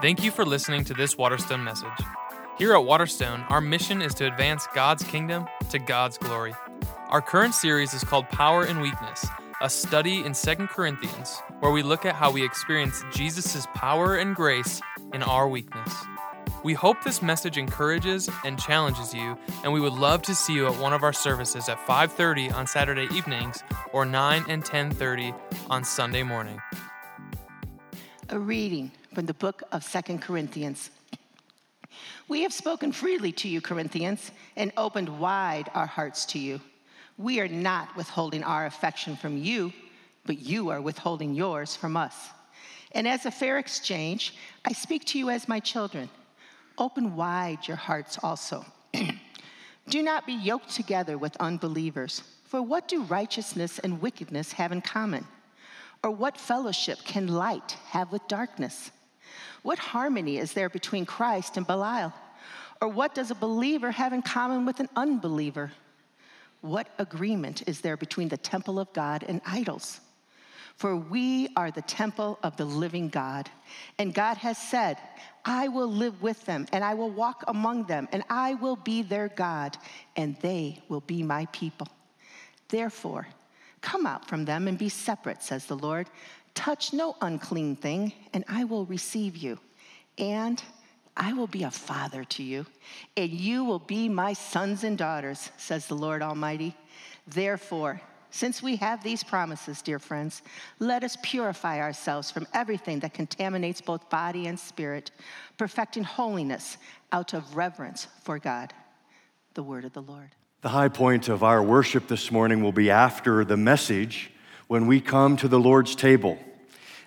Thank you for listening to this Waterstone message. Here at Waterstone, our mission is to advance God's kingdom to God's glory. Our current series is called Power and Weakness, a study in 2 Corinthians, where we look at how we experience Jesus' power and grace in our weakness. We hope this message encourages and challenges you, and we would love to see you at one of our services at 5:30 on Saturday evenings or 9 and 10:30 on Sunday morning. A reading from the book of Second Corinthians. We have spoken freely to you, Corinthians, and opened wide our hearts to you. We are not withholding our affection from you, but you are withholding yours from us. And as a fair exchange, I speak to you as my children. Open wide your hearts also. do not be yoked together with unbelievers. For what do righteousness and wickedness have in common? Or what fellowship can light have with darkness? What harmony is there between Christ and Belial? Or what does a believer have in common with an unbeliever? What agreement is there between the temple of God and idols? For we are the temple of the living God. And God has said, I will live with them, and I will walk among them, and I will be their God, and they will be my people. Therefore, come out from them and be separate, says the Lord. Touch no unclean thing, and I will receive you. And I will be a father to you, and you will be my sons and daughters, says the Lord Almighty. Therefore, since we have these promises, dear friends, let us purify ourselves from everything that contaminates both body and spirit, perfecting holiness out of reverence for God. The word of the Lord. The high point of our worship this morning will be after the message when we come to the Lord's table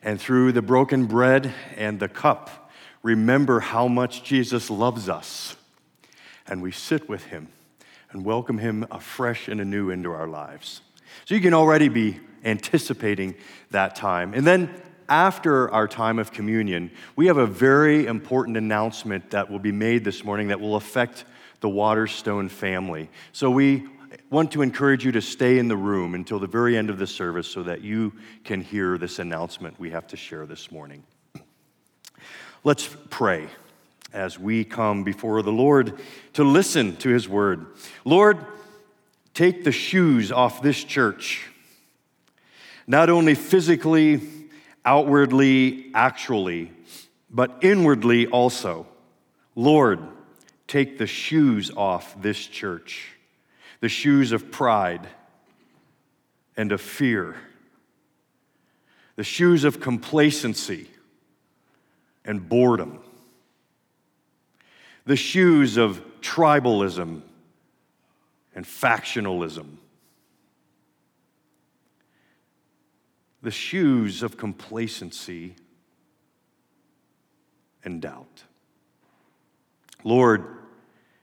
and through the broken bread and the cup remember how much Jesus loves us. And we sit with him and welcome him afresh and anew into our lives. So you can already be anticipating that time. And then after our time of communion, we have a very important announcement that will be made this morning that will affect the Waterstone family. So we want to encourage you to stay in the room until the very end of the service so that you can hear this announcement we have to share this morning. Let's pray as we come before the Lord to listen to his word. Lord, take the shoes off this church, not only physically, outwardly, actually, but inwardly also. Lord, take the shoes off this church, the shoes of pride and of fear, the shoes of complacency and boredom, the shoes of tribalism and factionalism, the shoes of complacency and doubt. Lord,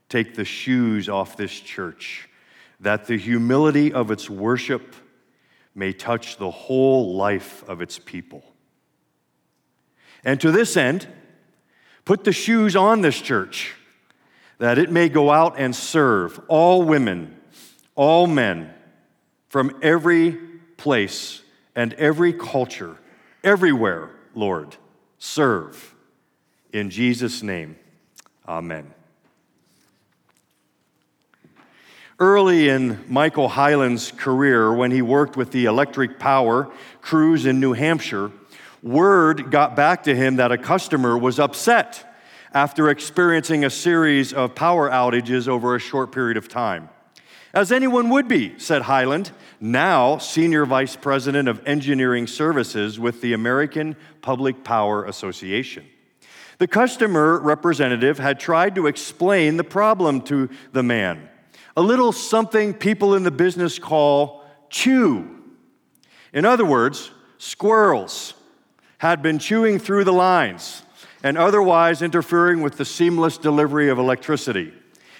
take the shoes off this church that the humility of its worship may touch the whole life of its people. And to this end, put the shoes on this church that it may go out and serve all women, all men from every place and every culture, everywhere, Lord. Serve. In Jesus' name, amen. Early in Michael Hyland's career, when he worked with the electric power crews in New Hampshire, word got back to him that a customer was upset after experiencing a series of power outages over a short period of time. As anyone would be, said Hyland, now Senior Vice President of Engineering Services with the American Public Power Association. The customer representative had tried to explain the problem to the man, a little something people in the business call chew. In other words, squirrels had been chewing through the lines and otherwise interfering with the seamless delivery of electricity.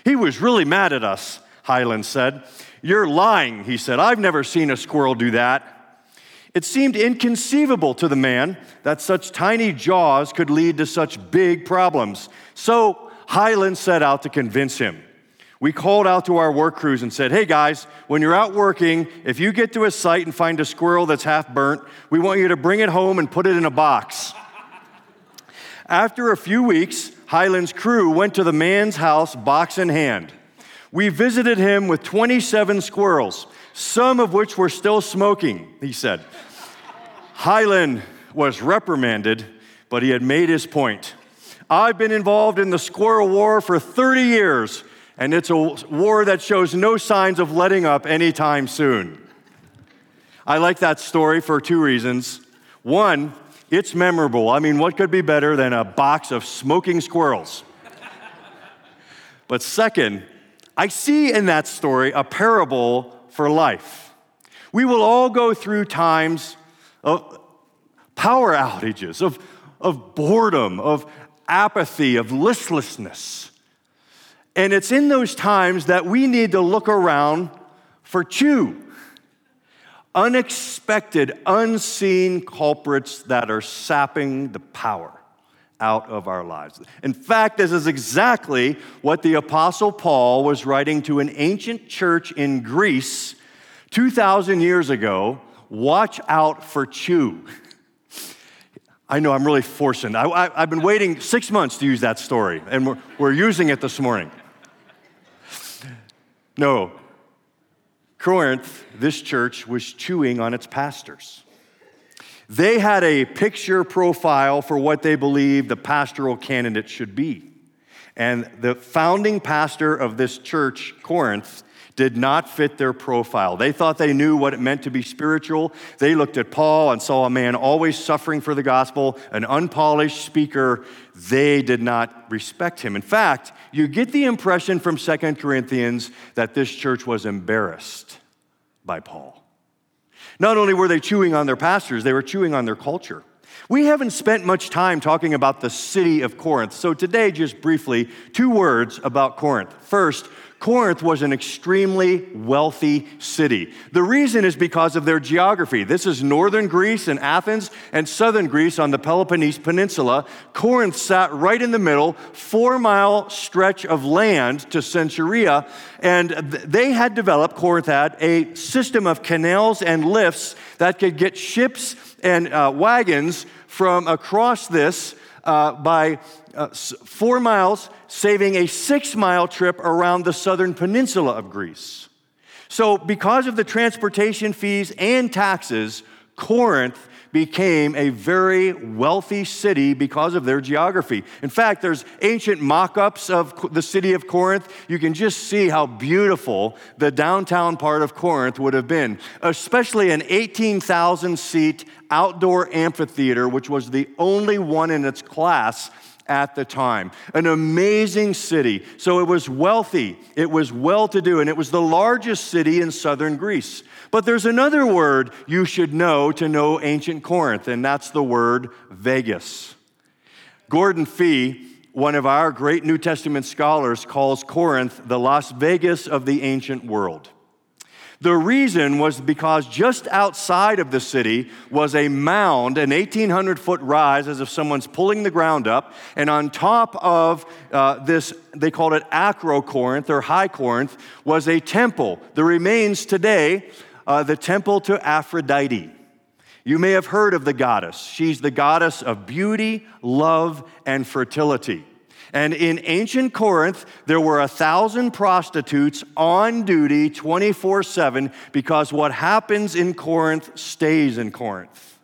He was really mad at us, Hyland said. You're lying, he said. I've never seen a squirrel do that. It seemed inconceivable to the man that such tiny jaws could lead to such big problems. So Hyland set out to convince him. We called out to our work crews and said, Hey guys, when you're out working, if you get to a site and find a squirrel that's half burnt, we want you to bring it home and put it in a box. After a few weeks, Hyland's crew went to the man's house, box in hand. We visited him with 27 squirrels, some of which were still smoking, he said. Highland was reprimanded, but he had made his point. I've been involved in the squirrel war for 30 years, and it's a war that shows no signs of letting up anytime soon. I like that story for two reasons. One, it's memorable. I mean, what could be better than a box of smoking squirrels? but second, I see in that story a parable for life. We will all go through times of power outages, of, of boredom, of apathy, of listlessness. And it's in those times that we need to look around for chew unexpected, unseen culprits that are sapping the power out of our lives. In fact, this is exactly what the Apostle Paul was writing to an ancient church in Greece 2,000 years ago. Watch out for chew. I know I'm really forcing. I, have been waiting six months to use that story, and we're, we're using it this morning. No, Corinth, this church, was chewing on its pastors. They had a picture profile for what they believed the pastoral candidate should be. And the founding pastor of this church, Corinth, did not fit their profile. They thought they knew what it meant to be spiritual. They looked at Paul and saw a man always suffering for the gospel, an unpolished speaker. They did not respect him. In fact, you get the impression from Second Corinthians that this church was embarrassed by Paul. Not only were they chewing on their pastors, they were chewing on their culture. We haven't spent much time talking about the city of Corinth. So today, just briefly, two words about Corinth. First, Corinth was an extremely wealthy city. The reason is because of their geography. This is northern Greece and Athens, and southern Greece on the Peloponnese Peninsula. Corinth sat right in the middle, four mile stretch of land to Caesarea, and they had developed, Corinth had, a system of canals and lifts that could get ships and uh, wagons from across this uh, by uh, four miles, saving a six mile trip around the southern peninsula of Greece. So, because of the transportation fees and taxes, Corinth became a very wealthy city because of their geography. In fact, there's ancient mock ups of the city of Corinth. You can just see how beautiful the downtown part of Corinth would have been, especially an 18,000 seat outdoor amphitheater, which was the only one in its class at the time. An amazing city. So it was wealthy, it was well to do, and it was the largest city in southern Greece. But there's another word you should know to know ancient Corinth, and that's the word Vegas. Gordon Fee, one of our great New Testament scholars, calls Corinth the Las Vegas of the ancient world. The reason was because just outside of the city was a mound, an 1,800 foot rise, as if someone's pulling the ground up. And on top of uh, this, they called it Acro Corinth or High Corinth, was a temple. The remains today, uh, the temple to Aphrodite. You may have heard of the goddess. She's the goddess of beauty, love, and fertility. And in ancient Corinth, there were a thousand prostitutes on duty 24 7 because what happens in Corinth stays in Corinth.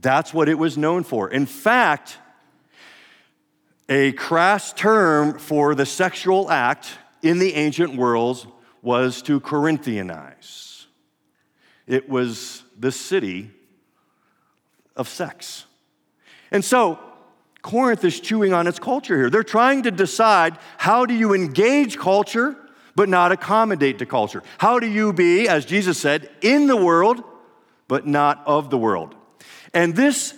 That's what it was known for. In fact, a crass term for the sexual act in the ancient world was to Corinthianize. It was the city of sex. And so, Corinth is chewing on its culture here. They're trying to decide how do you engage culture but not accommodate to culture? How do you be, as Jesus said, in the world but not of the world? And this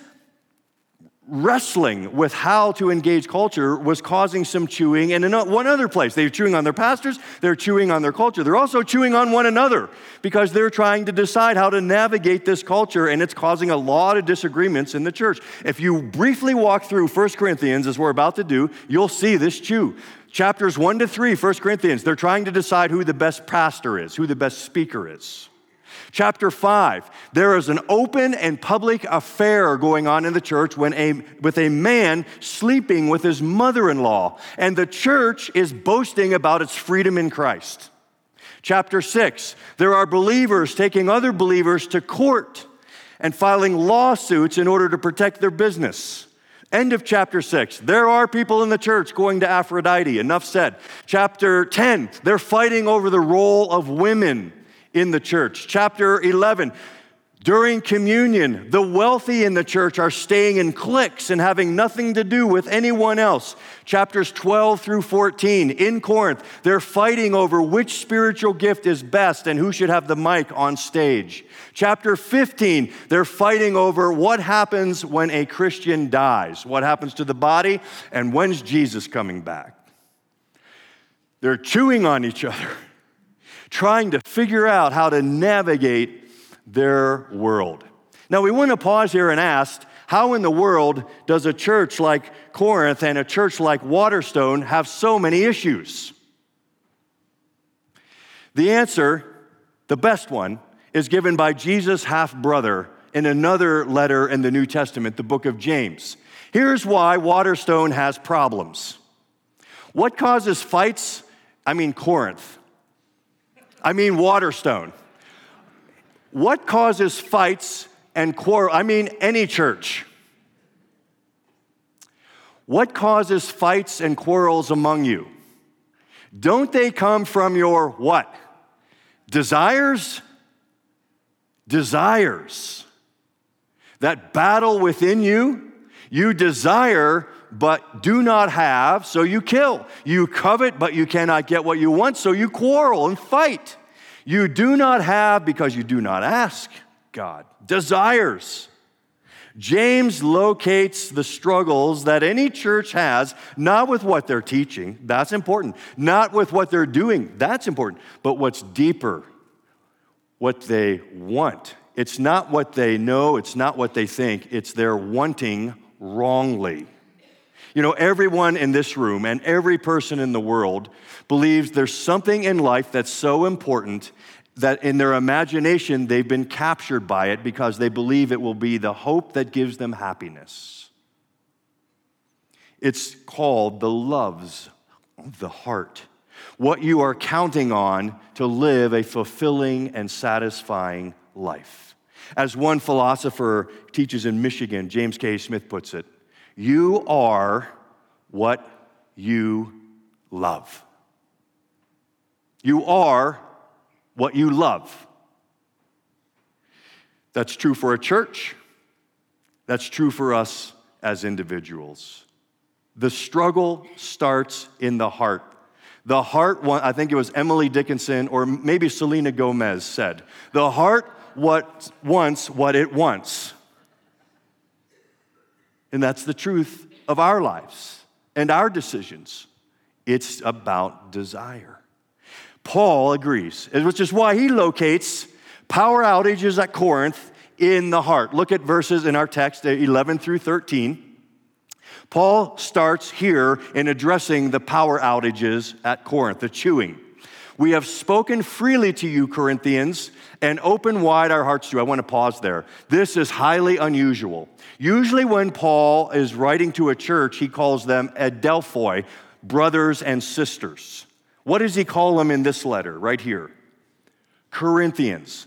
wrestling with how to engage culture was causing some chewing. And in one other place, they were chewing on their pastors, they're chewing on their culture. They're also chewing on one another because they're trying to decide how to navigate this culture, and it's causing a lot of disagreements in the church. If you briefly walk through 1 Corinthians, as we're about to do, you'll see this chew. Chapters 1 to 3, 1 Corinthians, they're trying to decide who the best pastor is, who the best speaker is. Chapter 5, there is an open and public affair going on in the church when a, with a man sleeping with his mother in law, and the church is boasting about its freedom in Christ. Chapter 6, there are believers taking other believers to court and filing lawsuits in order to protect their business. End of chapter 6. There are people in the church going to Aphrodite. Enough said. Chapter 10, they're fighting over the role of women in the church. Chapter 11, during communion, the wealthy in the church are staying in cliques and having nothing to do with anyone else. Chapters 12 through 14, in Corinth, they're fighting over which spiritual gift is best and who should have the mic on stage. Chapter 15, they're fighting over what happens when a Christian dies, what happens to the body, and when's Jesus coming back. They're chewing on each other trying to figure out how to navigate their world. Now, we want to pause here and ask how in the world does a church like Corinth and a church like Waterstone have so many issues? The answer, the best one, is given by Jesus' half brother in another letter in the New Testament, the book of James. Here's why Waterstone has problems. What causes fights? I mean, Corinth. I mean Waterstone. What causes fights and quarrel? I mean any church. What causes fights and quarrels among you? Don't they come from your what? Desires? Desires. That battle within you, you desire but do not have, so you kill. You covet, but you cannot get what you want, so you quarrel and fight. You do not have because you do not ask God. Desires. James locates the struggles that any church has, not with what they're teaching, that's important, not with what they're doing, that's important, but what's deeper, what they want. It's not what they know, it's not what they think, it's their wanting wrongly. You know, everyone in this room and every person in the world believes there's something in life that's so important that in their imagination they've been captured by it because they believe it will be the hope that gives them happiness. It's called the loves of the heart. What you are counting on to live a fulfilling and satisfying life. As one philosopher teaches in Michigan, James K. Smith puts it, you are what you love. You are what you love. That's true for a church. That's true for us as individuals. The struggle starts in the heart. The heart, I think it was Emily Dickinson or maybe Selena Gomez said, the heart wants what it wants. And that's the truth of our lives and our decisions. It's about desire. Paul agrees, which is why he locates power outages at Corinth in the heart. Look at verses in our text uh, 11 through 13. Paul starts here in addressing the power outages at Corinth, the chewing. We have spoken freely to you, Corinthians, and open wide our hearts to you. I want to pause there. This is highly unusual. Usually, when Paul is writing to a church, he calls them adelphoi, brothers and sisters. What does he call them in this letter, right here? Corinthians.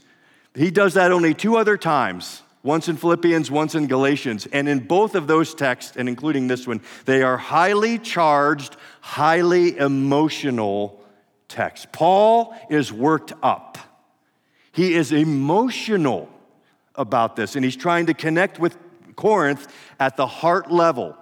He does that only two other times once in Philippians, once in Galatians. And in both of those texts, and including this one, they are highly charged, highly emotional texts. Paul is worked up. He is emotional about this, and he's trying to connect with Corinth at the heart level.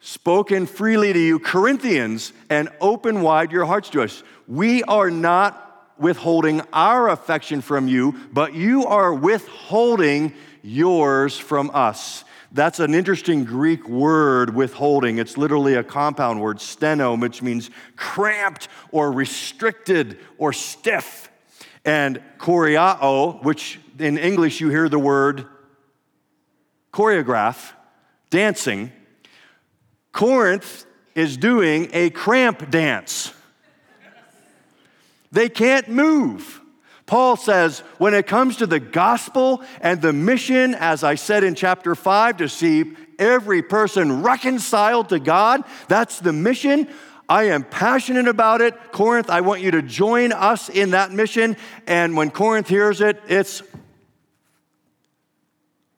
Spoken freely to you, Corinthians, and open wide your hearts to us. We are not withholding our affection from you, but you are withholding yours from us. That's an interesting Greek word, withholding. It's literally a compound word, steno, which means cramped or restricted or stiff. And choreao, which in English you hear the word choreograph, dancing. Corinth is doing a cramp dance. They can't move. Paul says, when it comes to the gospel and the mission, as I said in chapter 5, to see every person reconciled to God, that's the mission. I am passionate about it. Corinth, I want you to join us in that mission. And when Corinth hears it, it's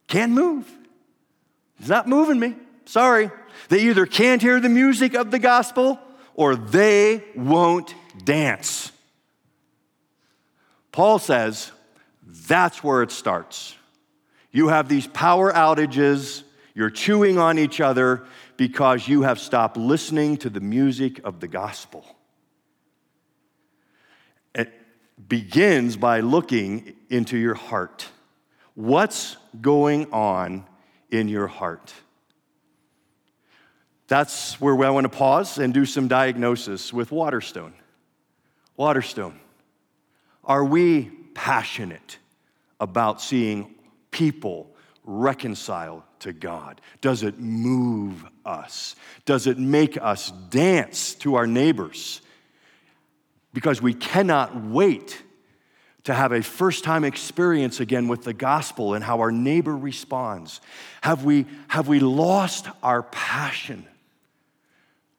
can't move. It's not moving me. Sorry. They either can't hear the music of the gospel or they won't dance. Paul says that's where it starts. You have these power outages, you're chewing on each other because you have stopped listening to the music of the gospel. It begins by looking into your heart. What's going on in your heart? That's where I want to pause and do some diagnosis with Waterstone. Waterstone. Are we passionate about seeing people reconcile to God? Does it move us? Does it make us dance to our neighbors? Because we cannot wait to have a first time experience again with the gospel and how our neighbor responds. Have we, have we lost our passion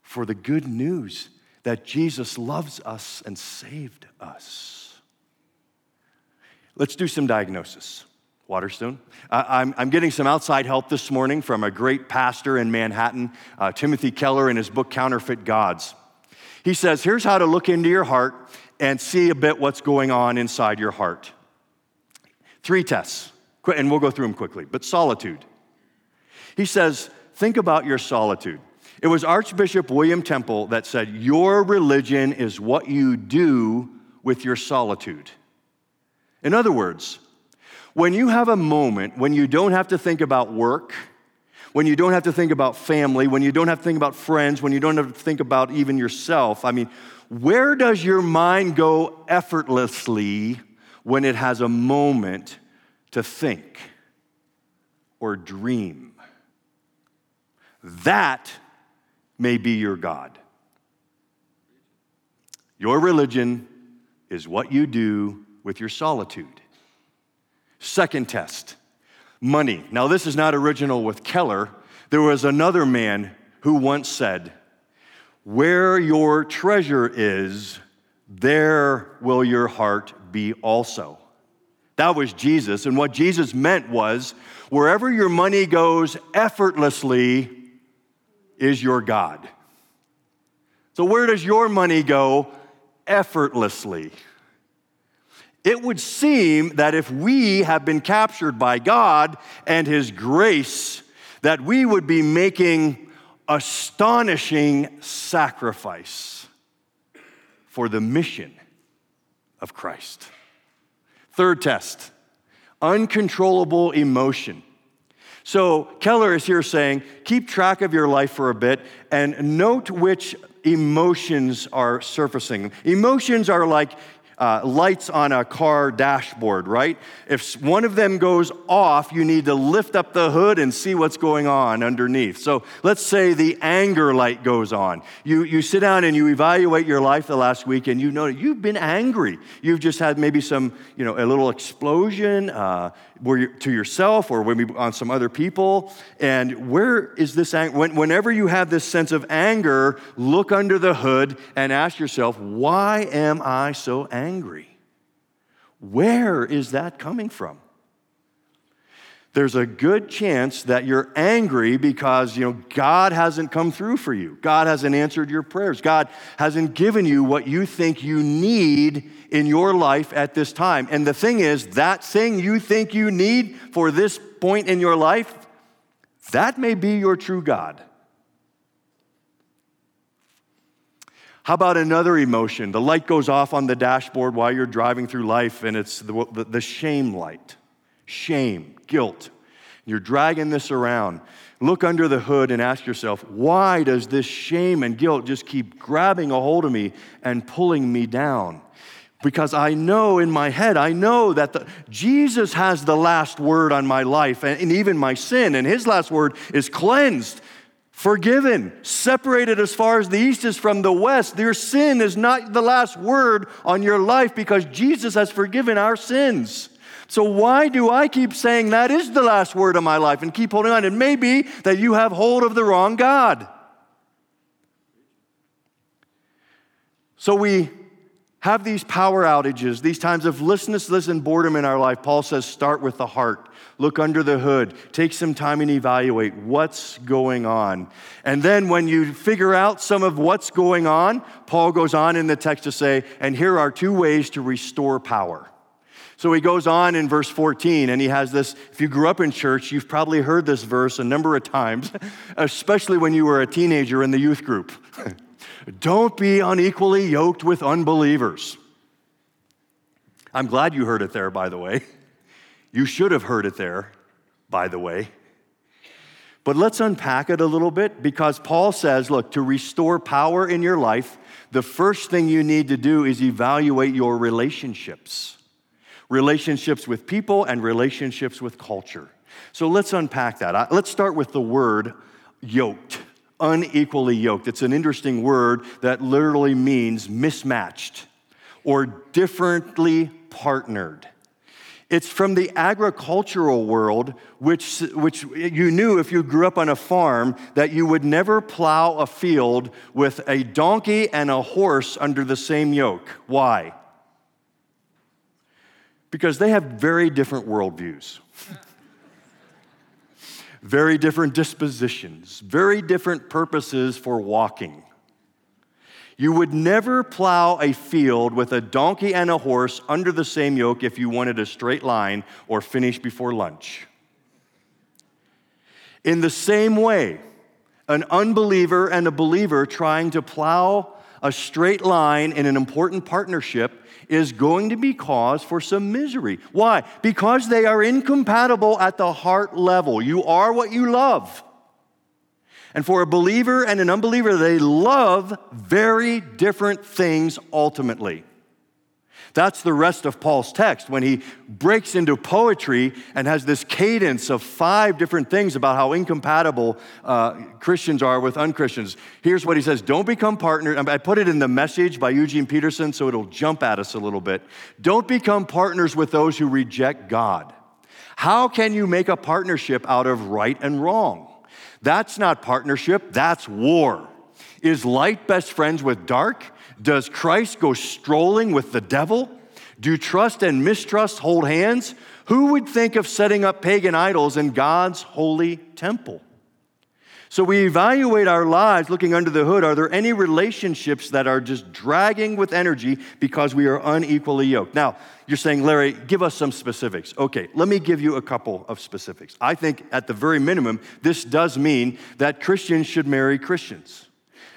for the good news that Jesus loves us and saved us? Let's do some diagnosis. Waterstone. Uh, I'm, I'm, getting some outside help this morning from a great pastor in Manhattan, uh, Timothy Keller, in his book Counterfeit Gods. He says, Here's how to look into your heart and see a bit what's going on inside your heart. Three tests, and we'll go through them quickly. But solitude. He says, Think about your solitude. It was Archbishop William Temple that said, Your religion is what you do with your solitude. In other words, when you have a moment when you don't have to think about work, when you don't have to think about family, when you don't have to think about friends, when you don't have to think about even yourself, I mean, where does your mind go effortlessly when it has a moment to think or dream? That may be your God. Your religion is what you do with your solitude. Second test money. Now, this is not original with Keller. There was another man who once said, Where your treasure is, there will your heart be also. That was Jesus. And what Jesus meant was, wherever your money goes effortlessly is your God. So, where does your money go effortlessly? It would seem that if we have been captured by God and His grace, that we would be making astonishing sacrifice for the mission of Christ. Third test uncontrollable emotion. So Keller is here saying, keep track of your life for a bit and note which emotions are surfacing. Emotions are like uh, lights on a car dashboard, right? If one of them goes off, you need to lift up the hood and see what's going on underneath. So let's say the anger light goes on. You, you sit down and you evaluate your life the last week and you know you've been angry. You've just had maybe some, you know, a little explosion uh, to yourself or maybe on some other people. And where is this anger? When, whenever you have this sense of anger, look under the hood and ask yourself, why am I so angry? Angry. Where is that coming from? There's a good chance that you're angry because, you know, God hasn't come through for you. God hasn't answered your prayers. God hasn't given you what you think you need in your life at this time. And the thing is, that thing you think you need for this point in your life, that may be your true God. How about another emotion? The light goes off on the dashboard while you're driving through life, and it's the, the, the shame light. Shame, guilt. You're dragging this around. Look under the hood and ask yourself, why does this shame and guilt just keep grabbing a hold of me and pulling me down? Because I know in my head, I know that the, Jesus has the last word on my life and, and even my sin, and his last word is cleansed forgiven, separated as far as the east is from the west. Your sin is not the last word on your life because Jesus has forgiven our sins. So, why do I keep saying that is the last word of my life and keep holding on? It may be that you have hold of the wrong God. So, we have these power outages, these times of listlessness and boredom in our life. Paul says, start with the heart look under the hood, take some time and evaluate what's going on. And then when you figure out some of what's going on, Paul goes on in the text to say, and here are two ways to restore power. So he goes on in verse 14, and he has this. If you grew up in church, you've probably heard this verse a number of times, especially when you were a teenager in the youth group. Don't be unequally yoked with unbelievers. I'm glad you heard it there, by the way. You should have heard it there, by the way. But let's unpack it a little bit because Paul says, look, to restore power in your life, the first thing you need to do is evaluate your relationships relationships with people and relationships with culture. So let's unpack that. Let's start with the word yoked, unequally yoked. It's an interesting word that literally means mismatched or differently partnered. It's from the agricultural world, which, which you knew if you grew up on a farm that you would never plow a field with a donkey and a horse under the same yoke. Why? Because they have very different worldviews, very different dispositions, very different purposes for walking. You would never plow a field with a donkey and a horse under the same yoke if you wanted a straight line or finish before lunch. In the same way, an unbeliever and a believer trying to plow a straight line in an important partnership is going to be cause for some misery. Why? Because they are incompatible at the heart level. You are what you love. And for a believer and an unbeliever, they love very different things ultimately. That's the rest of Paul's text when he breaks into poetry and has this cadence of five different things about how incompatible uh, Christians are with unchristians. Here's what he says Don't become partners. I put it in the message by Eugene Peterson so it'll jump at us a little bit. Don't become partners with those who reject God. How can you make a partnership out of right and wrong? That's not partnership, that's war. Is light best friends with dark? Does Christ go strolling with the devil? Do trust and mistrust hold hands? Who would think of setting up pagan idols in God's holy temple? So we evaluate our lives looking under the hood. Are there any relationships that are just dragging with energy because we are unequally yoked? Now, you're saying, Larry, give us some specifics. Okay, let me give you a couple of specifics. I think at the very minimum, this does mean that Christians should marry Christians.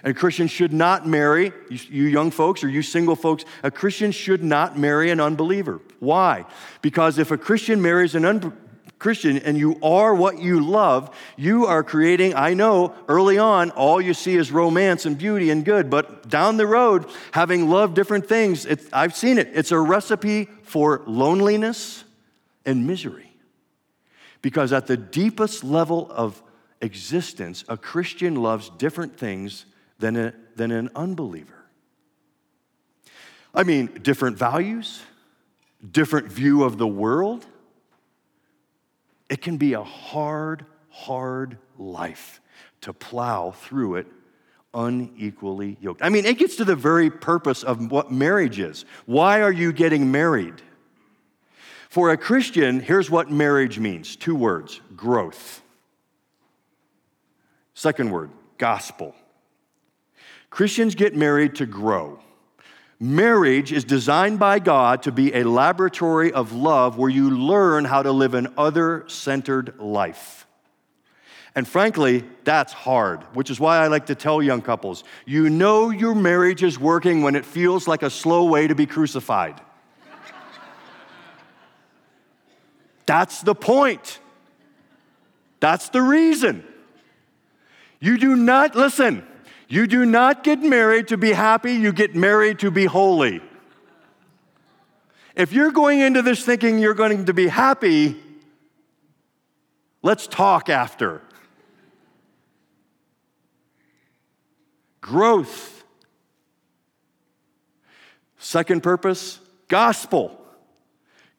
And Christian should not marry, you, young folks or you single folks, a Christian should not marry an unbeliever. Why? Because if a Christian marries an unbeliever, Christian and you are what you love, you are creating, I know early on, all you see is romance and beauty and good, but down the road, having loved different things, I've seen it. It's a recipe for loneliness and misery. Because at the deepest level of existence, a Christian loves different things than, a, than an unbeliever. I mean, different values, different view of the world it can be a hard, hard life to plow through it unequally yoked. I mean, it gets to the very purpose of what marriage is. Why are you getting married? For a Christian, here's what marriage means two words growth. Second word, gospel. Christians get married to grow. Marriage is designed by God to be a laboratory of love where you learn how to live an other centered life. And frankly, that's hard, which is why I like to tell young couples you know your marriage is working when it feels like a slow way to be crucified. that's the point. That's the reason. You do not, listen, you do not get married to be happy, you get married to be holy. If you're going into this thinking you're going to be happy, let's talk after. Growth. Second purpose, gospel.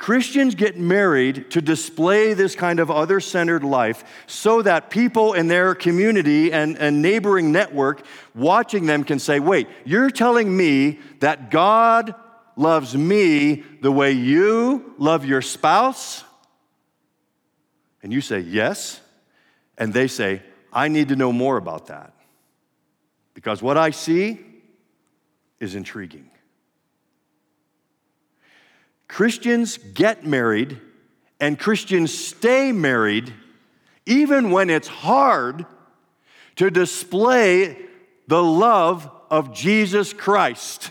Christians get married to display this kind of other centered life so that people in their community and, and neighboring network watching them can say, wait, you're telling me that God loves me the way you love your spouse? And you say, yes. And they say, I need to know more about that. Because what I see is intriguing. Christians get married and Christians stay married even when it's hard to display the love of Jesus Christ.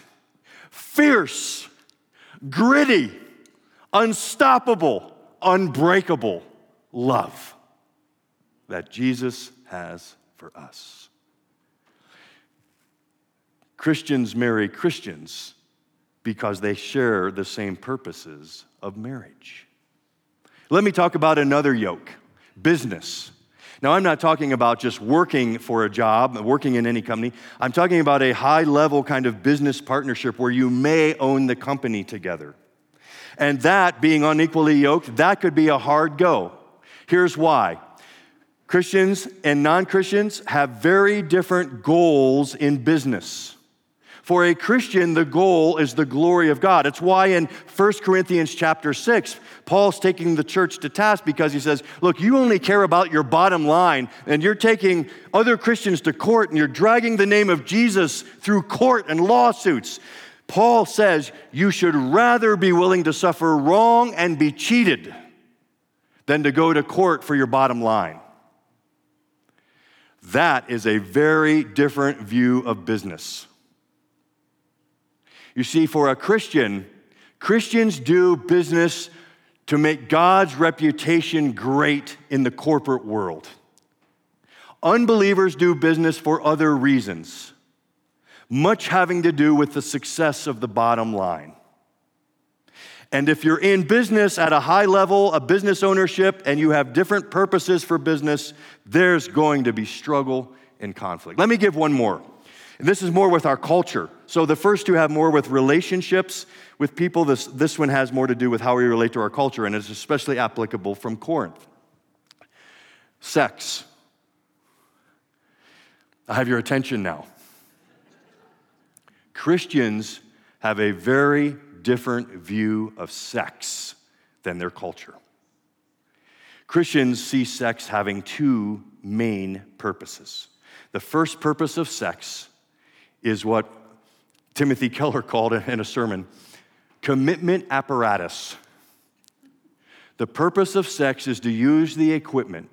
Fierce, gritty, unstoppable, unbreakable love that Jesus has for us. Christians marry Christians because they share the same purposes of marriage. Let me talk about another yoke business. Now, I'm not talking about just working for a job, working in any company. I'm talking about a high level kind of business partnership where you may own the company together. And that, being unequally yoked, that could be a hard go. Here's why Christians and non Christians have very different goals in business. For a Christian, the goal is the glory of God. It's why in 1 Corinthians chapter 6, Paul's taking the church to task because he says, Look, you only care about your bottom line, and you're taking other Christians to court, and you're dragging the name of Jesus through court and lawsuits. Paul says you should rather be willing to suffer wrong and be cheated than to go to court for your bottom line. That is a very different view of business. You see, for a Christian, Christians do business to make God's reputation great in the corporate world. Unbelievers do business for other reasons, much having to do with the success of the bottom line. And if you're in business at a high level a business ownership and you have different purposes for business, there's going to be struggle and conflict. Let me give one more. This is more with our culture. So the first two have more with relationships with people. This, this one has more to do with how we relate to our culture, and it's especially applicable from Corinth. Sex. I have your attention now. Christians have a very different view of sex than their culture. Christians see sex having two main purposes. The first purpose of sex is what Timothy Keller called in a sermon commitment apparatus. The purpose of sex is to use the equipment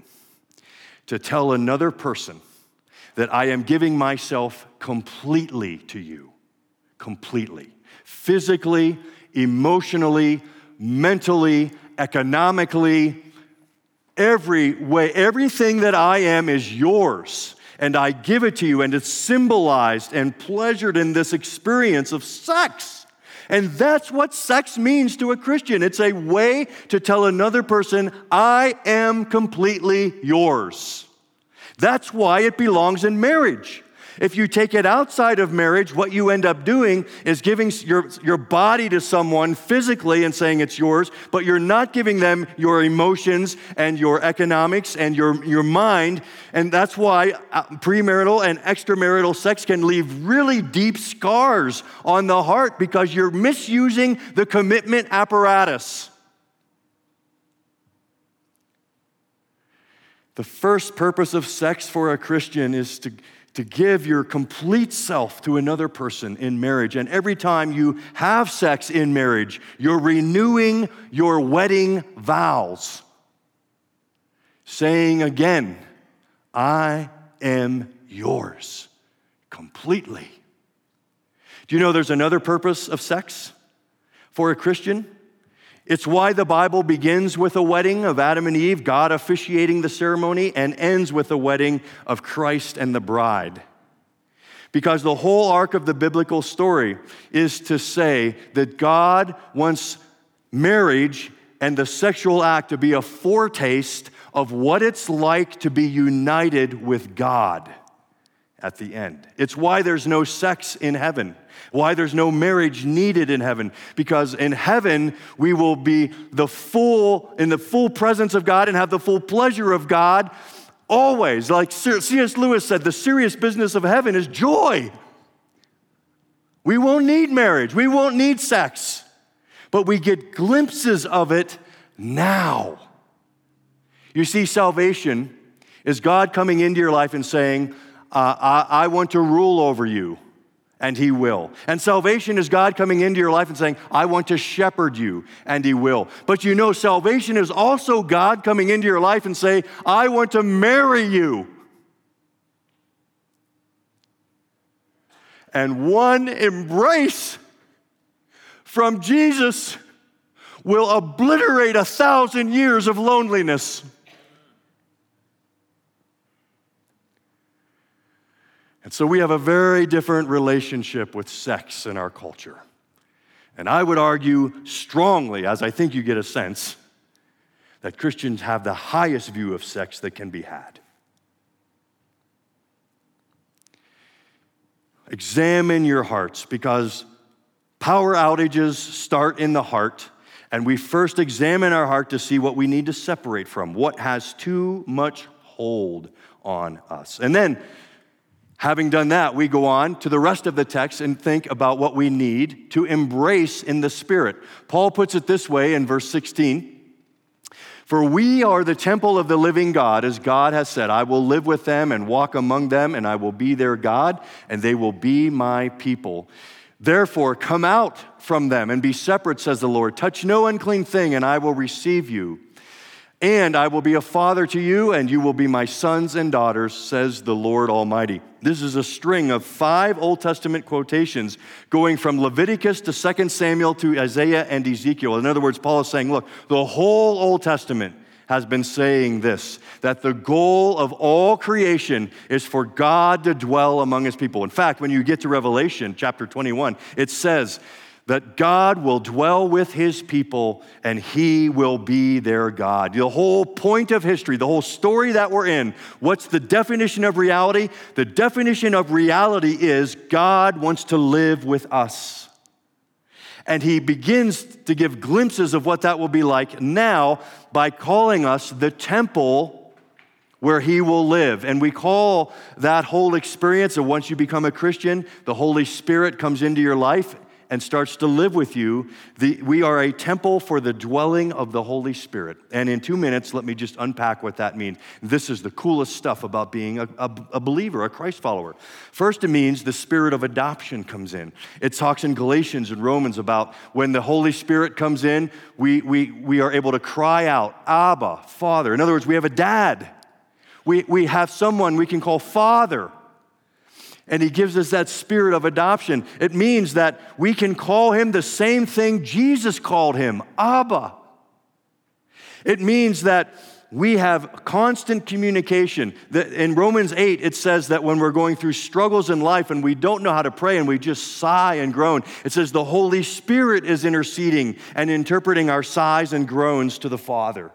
to tell another person that I am giving myself completely to you, completely, physically, emotionally, mentally, economically, every way, everything that I am is yours and I give it to you, and it's symbolized and pleasured in this experience of sex. And that's what sex means to a Christian. It's a way to tell another person, I am completely yours. That's why it belongs in marriage. If you take it outside of marriage, what you end up doing is giving your, your body to someone physically and saying it's yours, but you're not giving them your emotions and your economics and your, your mind. And that's why uh, premarital and extramarital sex can leave really deep scars on the heart because you're misusing the commitment apparatus. The first purpose of sex for a Christian is to to give your complete self to another person in marriage. And every time you have sex in marriage, you're renewing your wedding vows, saying again, I am yours completely. Do you know there's another purpose of sex for a Christian? It's why the Bible begins with a wedding of Adam and Eve, God officiating the ceremony, and ends with a wedding of Christ and the bride. Because the whole arc of the biblical story is to say that God wants marriage and the sexual act to be a foretaste of what it's like to be united with God at the end. It's why there's no sex in heaven, why there's no marriage needed in heaven, because in heaven we will be the full, in the full presence of God and have the full pleasure of God always. Like C.S. Lewis said, the serious business of heaven is joy. We won't need marriage, we won't need sex, but we get glimpses of it now. You see, salvation is God coming into your life and saying, uh, I, I want to rule over you, and He will. And salvation is God coming into your life and saying, I want to shepherd you, and He will. But you know, salvation is also God coming into your life and say, I want to marry you. And one embrace from Jesus will obliterate a thousand years of loneliness. And so we have a very different relationship with sex in our culture. And I would argue strongly, as I think you get a sense, that Christians have the highest view of sex that can be had. Examine your hearts because power outages start in the heart, and we first examine our heart to see what we need to separate from, what has too much hold on us. And then Having done that, we go on to the rest of the text and think about what we need to embrace in the Spirit. Paul puts it this way in verse 16 For we are the temple of the living God, as God has said, I will live with them and walk among them, and I will be their God, and they will be my people. Therefore, come out from them and be separate, says the Lord. Touch no unclean thing, and I will receive you. And I will be a father to you, and you will be my sons and daughters, says the Lord Almighty. This is a string of five Old Testament quotations going from Leviticus to 2 Samuel to Isaiah and Ezekiel. In other words, Paul is saying, look, the whole Old Testament has been saying this that the goal of all creation is for God to dwell among his people. In fact, when you get to Revelation chapter 21, it says, that God will dwell with his people and he will be their God. The whole point of history, the whole story that we're in, what's the definition of reality? The definition of reality is God wants to live with us. And he begins to give glimpses of what that will be like now by calling us the temple where he will live. And we call that whole experience of once you become a Christian, the Holy Spirit comes into your life and starts to live with you. The, we are a temple for the dwelling of the Holy Spirit. And in two minutes, let me just unpack what that means. This is the coolest stuff about being a, a, a believer, a Christ follower. First, it means the spirit of adoption comes in. It talks in Galatians and Romans about when the Holy Spirit comes in, we, we, we are able to cry out, Abba, Father. In other words, we have a dad. We, we have someone we can call Father and he gives us that spirit of adoption. It means that we can call him the same thing Jesus called him Abba. It means that we have constant communication. In Romans 8, it says that when we're going through struggles in life and we don't know how to pray and we just sigh and groan, it says the Holy Spirit is interceding and interpreting our sighs and groans to the Father.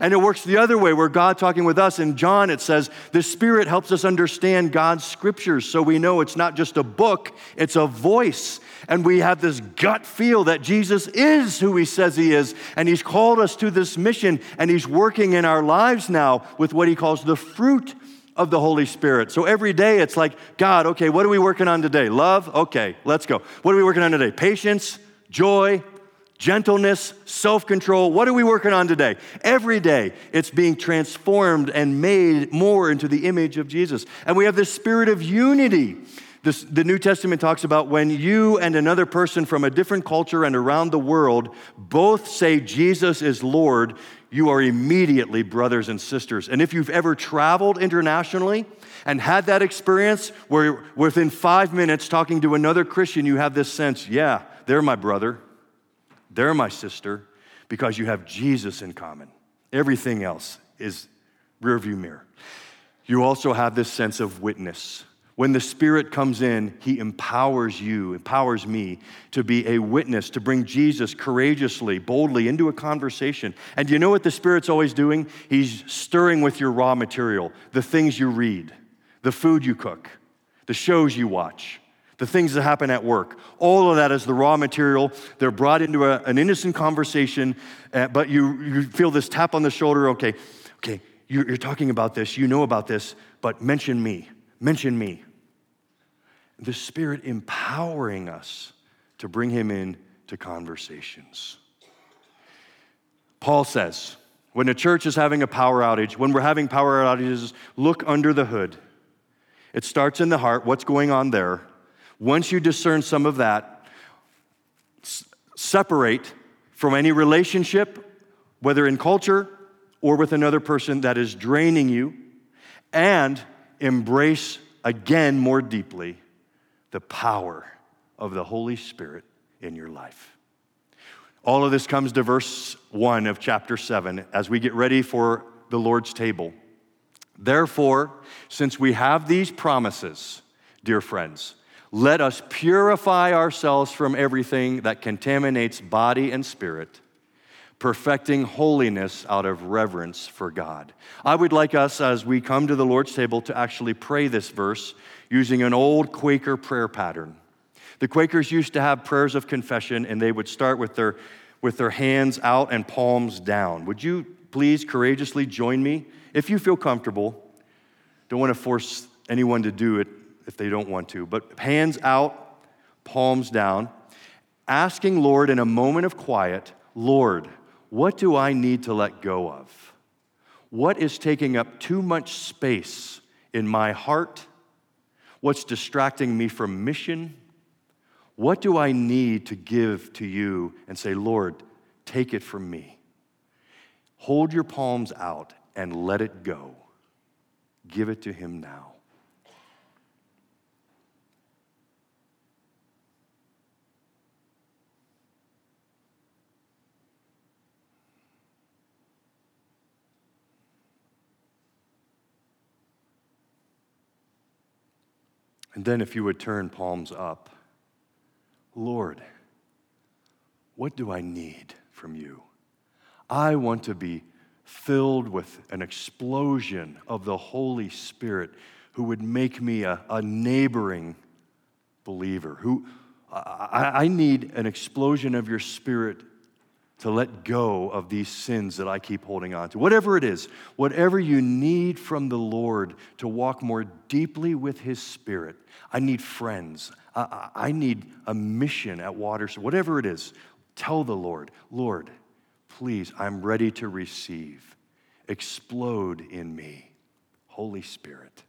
And it works the other way, where God talking with us. In John, it says, the Spirit helps us understand God's scriptures so we know it's not just a book, it's a voice. And we have this gut feel that Jesus is who he says he is. And he's called us to this mission, and he's working in our lives now with what he calls the fruit of the Holy Spirit. So every day it's like, God, okay, what are we working on today? Love? Okay, let's go. What are we working on today? Patience, joy, gentleness, self control. What are we working on today? Every day, it's being transformed and made more into the image of Jesus. And we have this spirit of unity. This, the New Testament talks about when you and another person from a different culture and around the world both say Jesus is Lord, you are immediately brothers and sisters. And if you've ever traveled internationally and had that experience where within five minutes talking to another Christian, you have this sense, yeah, they're my brother they're my sister. because you have Jesus in common. Everything else is rearview mirror. You also have this sense of witness. When the Spirit comes in, He empowers you, empowers me to be a witness, to bring Jesus courageously, boldly into a conversation. And you know what the Spirit's always doing? He's stirring with your raw material, the things you read, the food you cook, the shows you watch, the things that happen at work. All of that is the raw material. They're brought into a, an innocent conversation, uh, but you, you feel this tap on the shoulder okay, okay, you're, you're talking about this, you know about this, but mention me, mention me the Spirit empowering us to bring Him in to conversations. Paul says, when a church is having a power outage, when we're having power outages, look under the hood. It starts in the heart, what's going on there. Once you discern some of that, separate from any relationship, whether in culture or with another person that is draining you, and embrace again more deeply the power of the Holy Spirit in your life. All of this comes to verse 1 of chapter 7 as we get ready for the Lord's table. Therefore, since we have these promises, dear friends, let us purify ourselves from everything that contaminates body and spirit, perfecting holiness out of reverence for God. I would like us, as we come to the Lord's table, to actually pray this verse using an old Quaker prayer pattern. The Quakers used to have prayers of confession, and they would start with their, with their hands out and palms down. Would you please courageously join me? If you feel comfortable, don't want to force anyone to do it if they don't want to, but hands out, palms down, asking Lord in a moment of quiet, Lord, what do I need to let go of? What is taking up too much space in my heart What's distracting me from mission? What do I need to give to you and say, Lord, take it from me? Hold your palms out and let it go. Give it to Him now. And then, if you would turn palms up, Lord, what do I need from you? I want to be filled with an explosion of the Holy Spirit who would make me a, a neighboring believer. Who I, I need an explosion of your spirit to let go of these sins that I keep holding on to. Whatever it is, whatever you need from the Lord to walk more deeply with His Spirit. I need friends. I, need a mission at Waters. Whatever it is, tell the Lord, Lord, please, I'm ready to receive. Explode in me, Holy Spirit.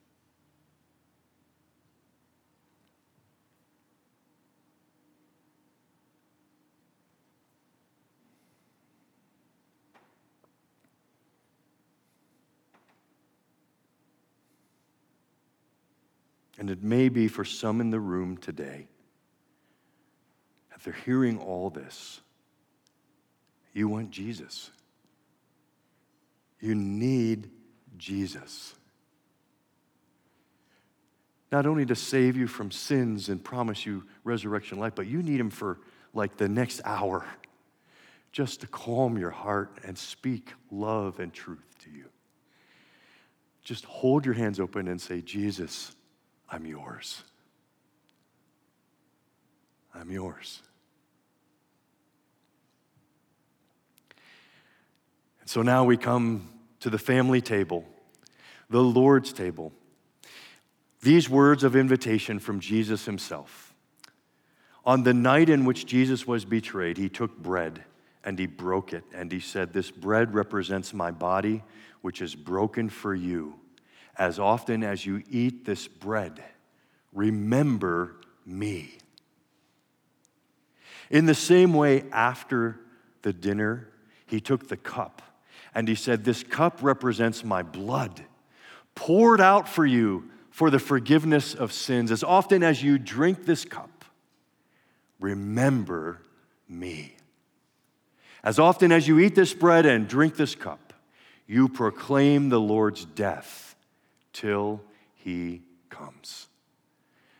And it may be for some in the room today, after hearing all this, you want Jesus. You need Jesus. Not only to save you from sins and promise you resurrection life, but you need Him for like the next hour, just to calm your heart and speak love and truth to you. Just hold your hands open and say, Jesus, I'm yours. I'm yours. And so now we come to the family table, the Lord's table. These words of invitation from Jesus himself. On the night in which Jesus was betrayed, he took bread and he broke it, and he said, This bread represents my body, which is broken for you. As often as you eat this bread, remember me. In the same way, after the dinner, he took the cup and he said, This cup represents my blood, poured out for you for the forgiveness of sins. As often as you drink this cup, remember me. As often as you eat this bread and drink this cup, you proclaim the Lord's death till he comes.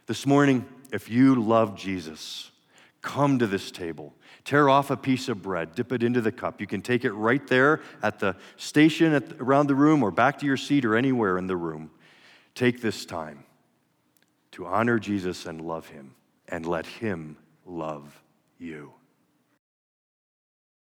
This morning, if you love Jesus, come to this table. Tear off a piece of bread, dip it into the cup. You can take it right there at the station at, around the room or back to your seat or anywhere in the room. Take this time to honor Jesus and love him, and let him love you.